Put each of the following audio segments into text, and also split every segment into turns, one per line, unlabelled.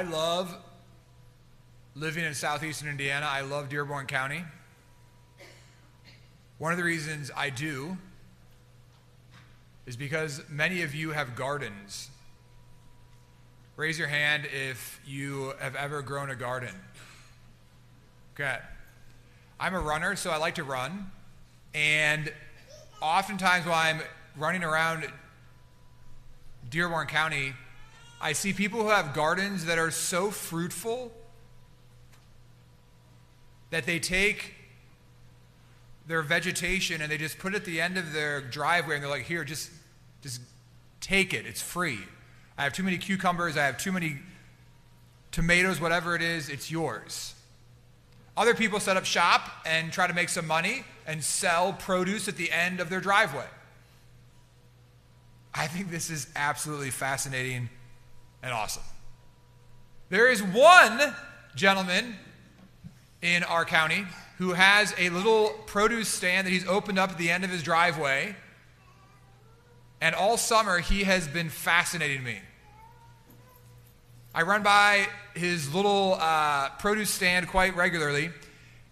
I love living in southeastern Indiana. I love Dearborn County. One of the reasons I do is because many of you have gardens. Raise your hand if you have ever grown a garden. Okay. I'm a runner, so I like to run. And oftentimes while I'm running around Dearborn County, I see people who have gardens that are so fruitful that they take their vegetation and they just put it at the end of their driveway and they're like, here, just, just take it. It's free. I have too many cucumbers. I have too many tomatoes, whatever it is, it's yours. Other people set up shop and try to make some money and sell produce at the end of their driveway. I think this is absolutely fascinating and awesome. There is one gentleman in our county who has a little produce stand that he's opened up at the end of his driveway. And all summer, he has been fascinating me. I run by his little uh, produce stand quite regularly.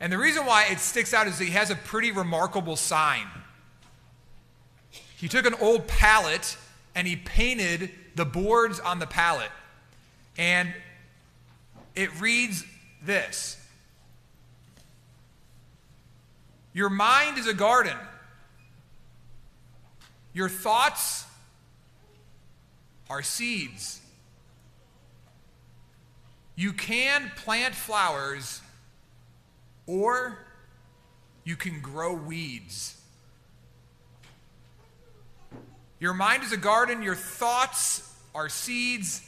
And the reason why it sticks out is he has a pretty remarkable sign. He took an old pallet and he painted the boards on the pallet. And it reads this Your mind is a garden. Your thoughts are seeds. You can plant flowers or you can grow weeds. Your mind is a garden, your thoughts are seeds.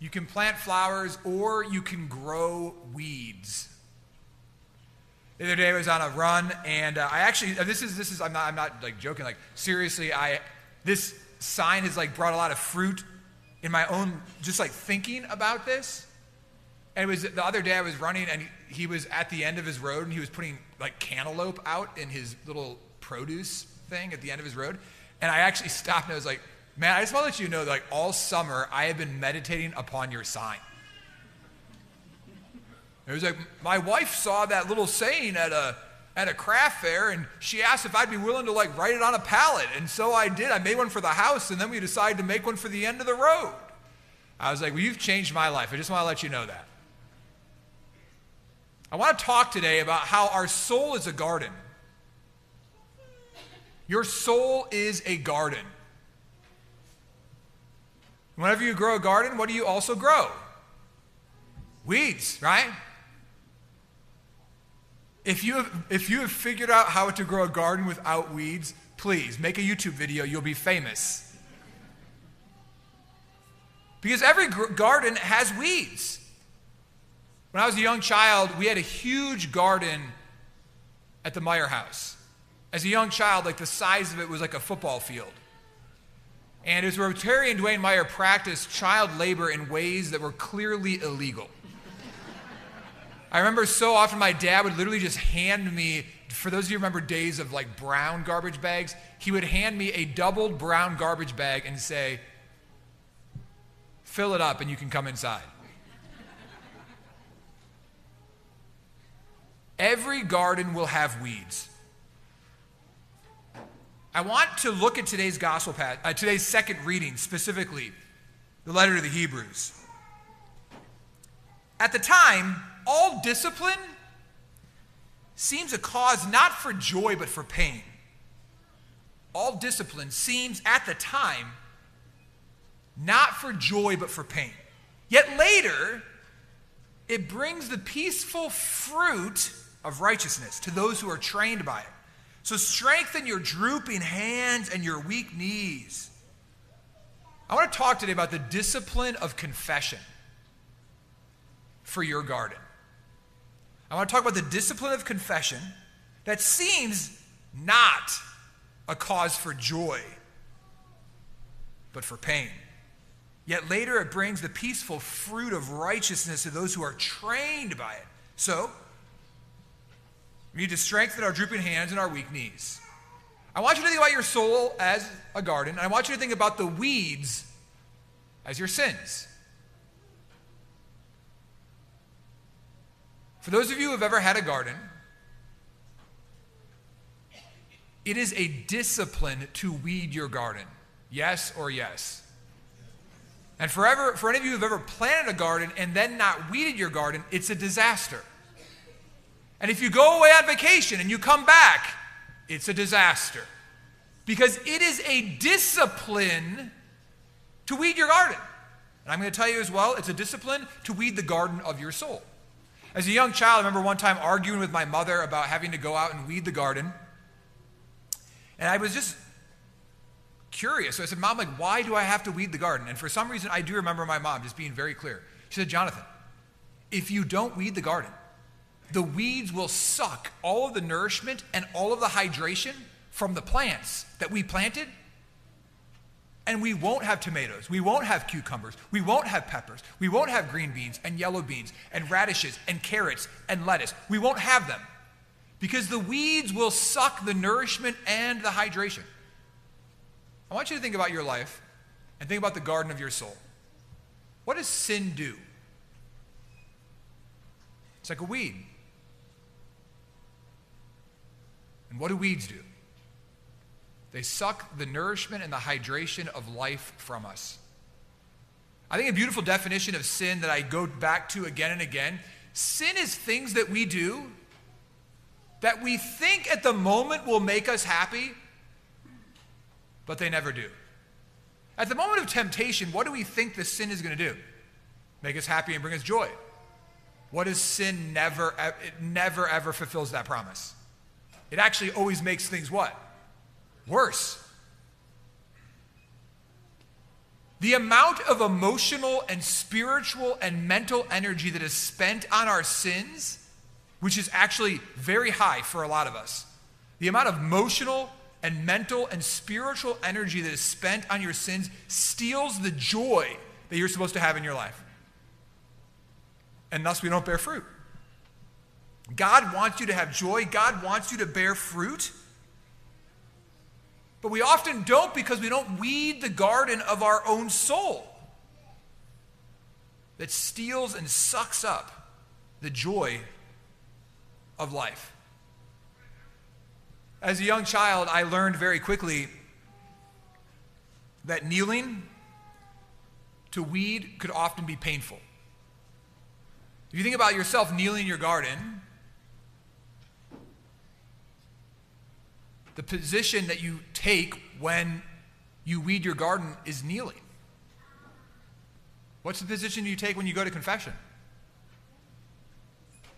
You can plant flowers or you can grow weeds. The other day I was on a run and uh, I actually this is this is I'm not I'm not like joking like seriously I this sign has like brought a lot of fruit in my own just like thinking about this. And it was the other day I was running and he, he was at the end of his road and he was putting like cantaloupe out in his little produce thing at the end of his road. And I actually stopped and I was like, man, I just want to let you know that like all summer I have been meditating upon your sign. It was like my wife saw that little saying at a at a craft fair and she asked if I'd be willing to like write it on a pallet. And so I did. I made one for the house and then we decided to make one for the end of the road. I was like, well, you've changed my life. I just want to let you know that. I want to talk today about how our soul is a garden. Your soul is a garden. Whenever you grow a garden, what do you also grow? Weeds, right? If you, have, if you have figured out how to grow a garden without weeds, please make a YouTube video. You'll be famous. Because every garden has weeds. When I was a young child, we had a huge garden at the Meyer house. As a young child, like the size of it was like a football field. And as and Dwayne Meyer practiced child labor in ways that were clearly illegal. I remember so often my dad would literally just hand me, for those of you who remember days of like brown garbage bags, he would hand me a doubled brown garbage bag and say, fill it up and you can come inside. Every garden will have weeds. I want to look at today's gospel uh, today's second reading specifically, the letter to the Hebrews. At the time, all discipline seems a cause not for joy but for pain. All discipline seems at the time not for joy but for pain. Yet later, it brings the peaceful fruit of righteousness to those who are trained by it. So strengthen your drooping hands and your weak knees. I want to talk today about the discipline of confession for your garden. I want to talk about the discipline of confession that seems not a cause for joy, but for pain. Yet later it brings the peaceful fruit of righteousness to those who are trained by it. So, we need to strengthen our drooping hands and our weak knees. I want you to think about your soul as a garden, I want you to think about the weeds as your sins. For those of you who have ever had a garden, it is a discipline to weed your garden. Yes or yes? And forever, for any of you who've ever planted a garden and then not weeded your garden, it's a disaster. And if you go away on vacation and you come back, it's a disaster. Because it is a discipline to weed your garden. And I'm going to tell you as well, it's a discipline to weed the garden of your soul. As a young child, I remember one time arguing with my mother about having to go out and weed the garden. And I was just curious. So I said, Mom, like, why do I have to weed the garden? And for some reason, I do remember my mom just being very clear. She said, Jonathan, if you don't weed the garden, the weeds will suck all of the nourishment and all of the hydration from the plants that we planted. And we won't have tomatoes. We won't have cucumbers. We won't have peppers. We won't have green beans and yellow beans and radishes and carrots and lettuce. We won't have them because the weeds will suck the nourishment and the hydration. I want you to think about your life and think about the garden of your soul. What does sin do? It's like a weed. And what do weeds do? They suck the nourishment and the hydration of life from us. I think a beautiful definition of sin that I go back to again and again sin is things that we do that we think at the moment will make us happy, but they never do. At the moment of temptation, what do we think the sin is going to do? Make us happy and bring us joy. What does sin never, it never ever fulfills that promise? It actually always makes things what? Worse. The amount of emotional and spiritual and mental energy that is spent on our sins which is actually very high for a lot of us. The amount of emotional and mental and spiritual energy that is spent on your sins steals the joy that you're supposed to have in your life. And thus we don't bear fruit. God wants you to have joy, God wants you to bear fruit. But we often don't because we don't weed the garden of our own soul that steals and sucks up the joy of life. As a young child, I learned very quickly that kneeling to weed could often be painful. If you think about yourself kneeling in your garden, the position that you take when you weed your garden is kneeling. What's the position you take when you go to confession?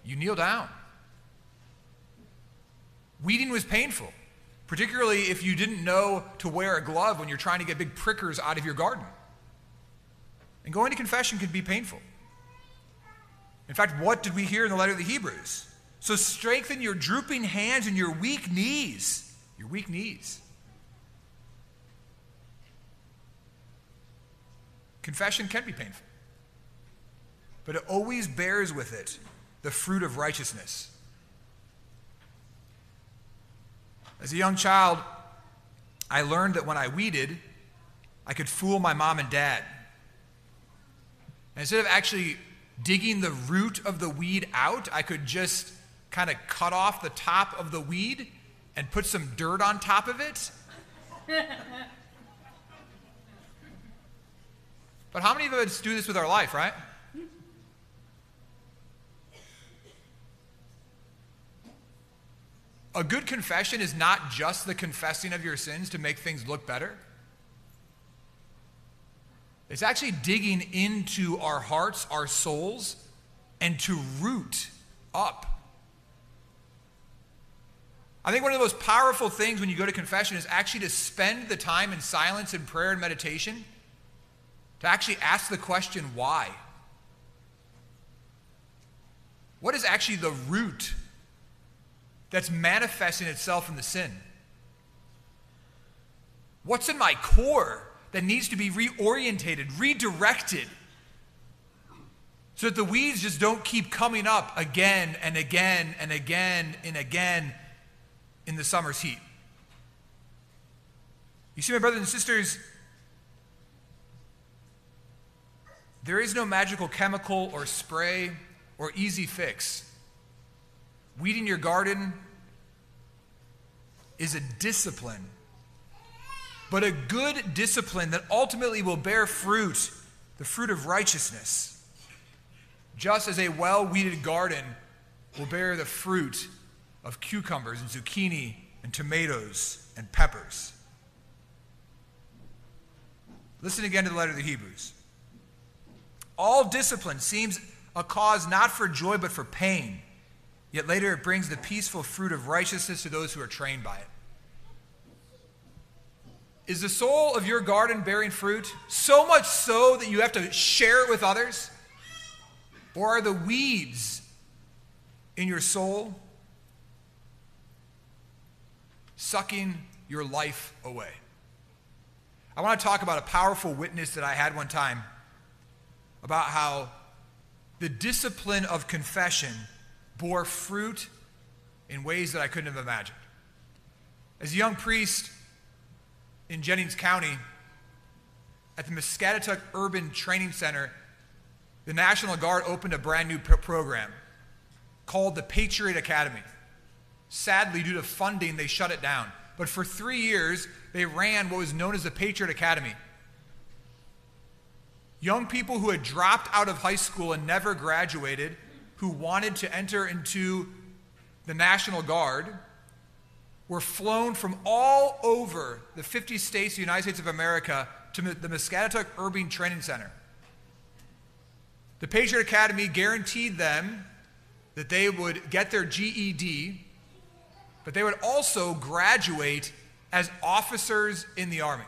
You kneel down. Weeding was painful, particularly if you didn't know to wear a glove when you're trying to get big prickers out of your garden. And going to confession can be painful. In fact, what did we hear in the letter of the Hebrews? So strengthen your drooping hands and your weak knees. Your weak knees. Confession can be painful, but it always bears with it the fruit of righteousness. As a young child, I learned that when I weeded, I could fool my mom and dad. And instead of actually digging the root of the weed out, I could just kind of cut off the top of the weed and put some dirt on top of it. but how many of us do this with our life, right? A good confession is not just the confessing of your sins to make things look better. It's actually digging into our hearts, our souls, and to root up. I think one of the most powerful things when you go to confession is actually to spend the time in silence and prayer and meditation to actually ask the question, why? What is actually the root that's manifesting itself in the sin? What's in my core that needs to be reorientated, redirected, so that the weeds just don't keep coming up again and again and again and again in the summer's heat? You see, my brothers and sisters, there is no magical chemical or spray or easy fix weeding your garden is a discipline, but a good discipline that ultimately will bear fruit, the fruit of righteousness. Just as a well weeded garden will bear the fruit of cucumbers and zucchini and tomatoes and peppers. Listen again to the letter of the Hebrews. All discipline seems a cause not for joy but for pain, yet later it brings the peaceful fruit of righteousness to those who are trained by it. Is the soul of your garden bearing fruit? So much so that you have to share it with others? Or are the weeds in your soul sucking your life away? I want to talk about a powerful witness that I had one time about how the discipline of confession bore fruit in ways that I couldn't have imagined. As a young priest in Jennings County, at the Muscatatuck Urban Training Center, the National Guard opened a brand new program called the Patriot Academy. Sadly, due to funding, they shut it down. But for three years, they ran what was known as the Patriot Academy. Young people who had dropped out of high school and never graduated, who wanted to enter into the National Guard, were flown from all over the 50 states of the United States of America to the Muscatatuck Urban Training Center. The Patriot Academy guaranteed them that they would get their GED but they would also graduate as officers in the Army.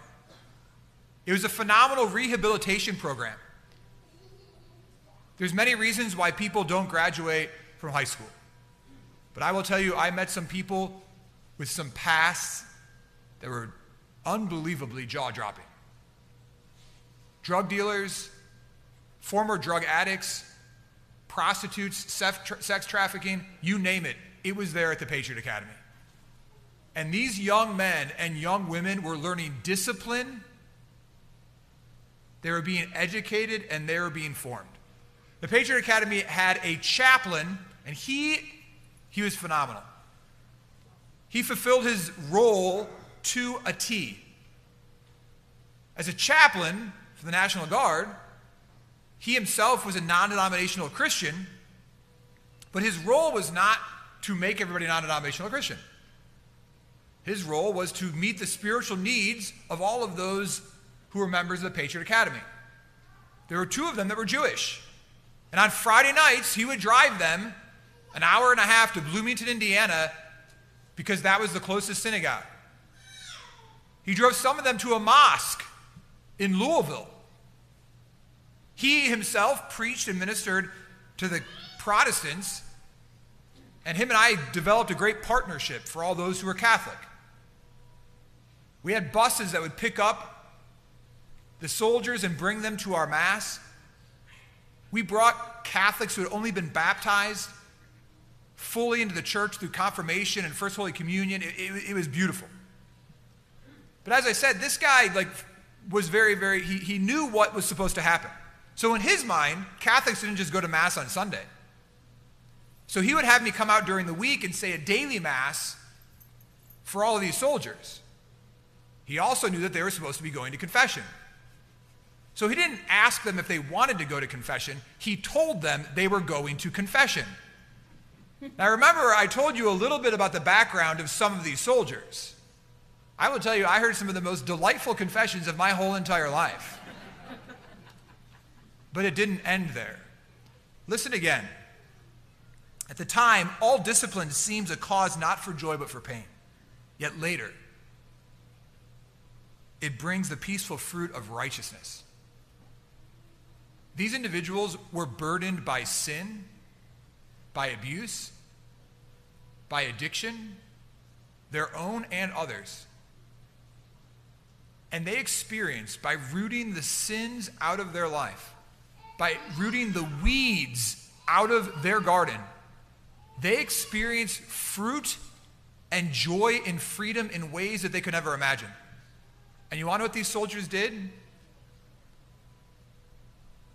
It was a phenomenal rehabilitation program. There's many reasons why people don't graduate from high school. But I will tell you, I met some people with some pasts that were unbelievably jaw dropping. Drug dealers, former drug addicts, prostitutes, sex trafficking, you name it, it was there at the Patriot Academy. And these young men and young women were learning discipline, they were being educated, and they were being formed. The Patriot Academy had a chaplain, and he, he was phenomenal. He fulfilled his role to a T. As a chaplain for the National Guard, he himself was a non denominational Christian, but his role was not to make everybody non denominational Christian. His role was to meet the spiritual needs of all of those who were members of the Patriot Academy. There were two of them that were Jewish. And on Friday nights, he would drive them an hour and a half to Bloomington, Indiana, because that was the closest synagogue. He drove some of them to a mosque in Louisville. He himself preached and ministered to the Protestants, and him and I developed a great partnership for all those who were Catholic. We had buses that would pick up the soldiers and bring them to our Mass. We brought Catholics who had only been baptized fully into the church through confirmation and First Holy Communion. It, it, it was beautiful. But as I said, this guy like was very, very, he, he knew what was supposed to happen. So in his mind, Catholics didn't just go to Mass on Sunday. So he would have me come out during the week and say a daily Mass for all of these soldiers. He also knew that they were supposed to be going to confession. So he didn't ask them if they wanted to go to confession, he told them they were going to confession. Now, remember, I told you a little bit about the background of some of these soldiers. I will tell you, I heard some of the most delightful confessions of my whole entire life. But it didn't end there. Listen again. At the time, all discipline seems a cause not for joy but for pain. Yet later, it brings the peaceful fruit of righteousness. These individuals were burdened by sin, by abuse, by addiction, their own and others. And they experienced, by rooting the sins out of their life, by rooting the weeds out of their garden, they experienced fruit and joy and freedom in ways that they could never imagine. And you want to know what these soldiers did?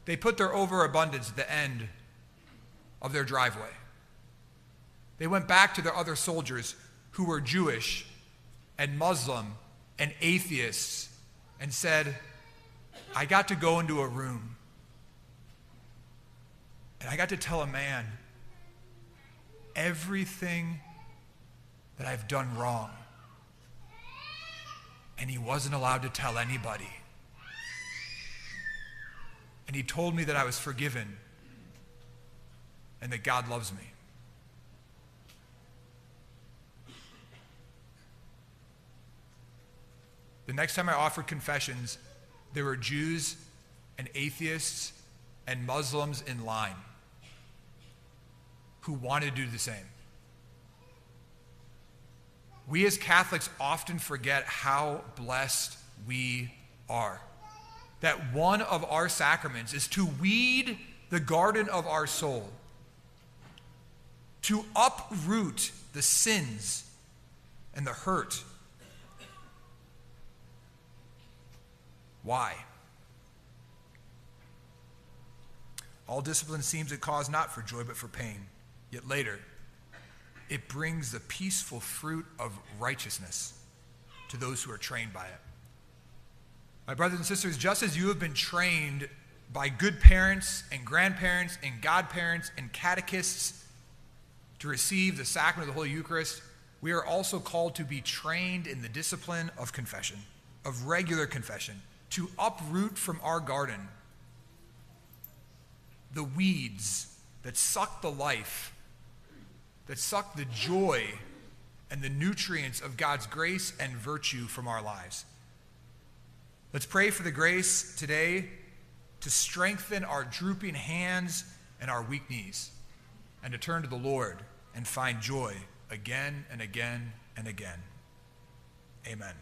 They put their overabundance at the end of their driveway. They went back to their other soldiers who were Jewish and Muslim and atheists and said, I got to go into a room and I got to tell a man everything that I've done wrong. And he wasn't allowed to tell anybody. And he told me that I was forgiven and that God loves me. The next time I offered confessions, there were Jews and atheists and Muslims in line who wanted to do the same. We as Catholics often forget how blessed we are. That one of our sacraments is to weed the garden of our soul, to uproot the sins and the hurt. Why? All discipline seems to cause not for joy but for pain. Yet later, it brings the peaceful fruit of righteousness to those who are trained by it. My brothers and sisters, just as you have been trained by good parents and grandparents and godparents and catechists to receive the sacrament of the Holy Eucharist, we are also called to be trained in the discipline of confession, of regular confession, to uproot from our garden the weeds that suck the life that suck the joy and the nutrients of God's grace and virtue from our lives. Let's pray for the grace today to strengthen our drooping hands and our weak knees, and to turn to the Lord and find joy again and again and again. Amen.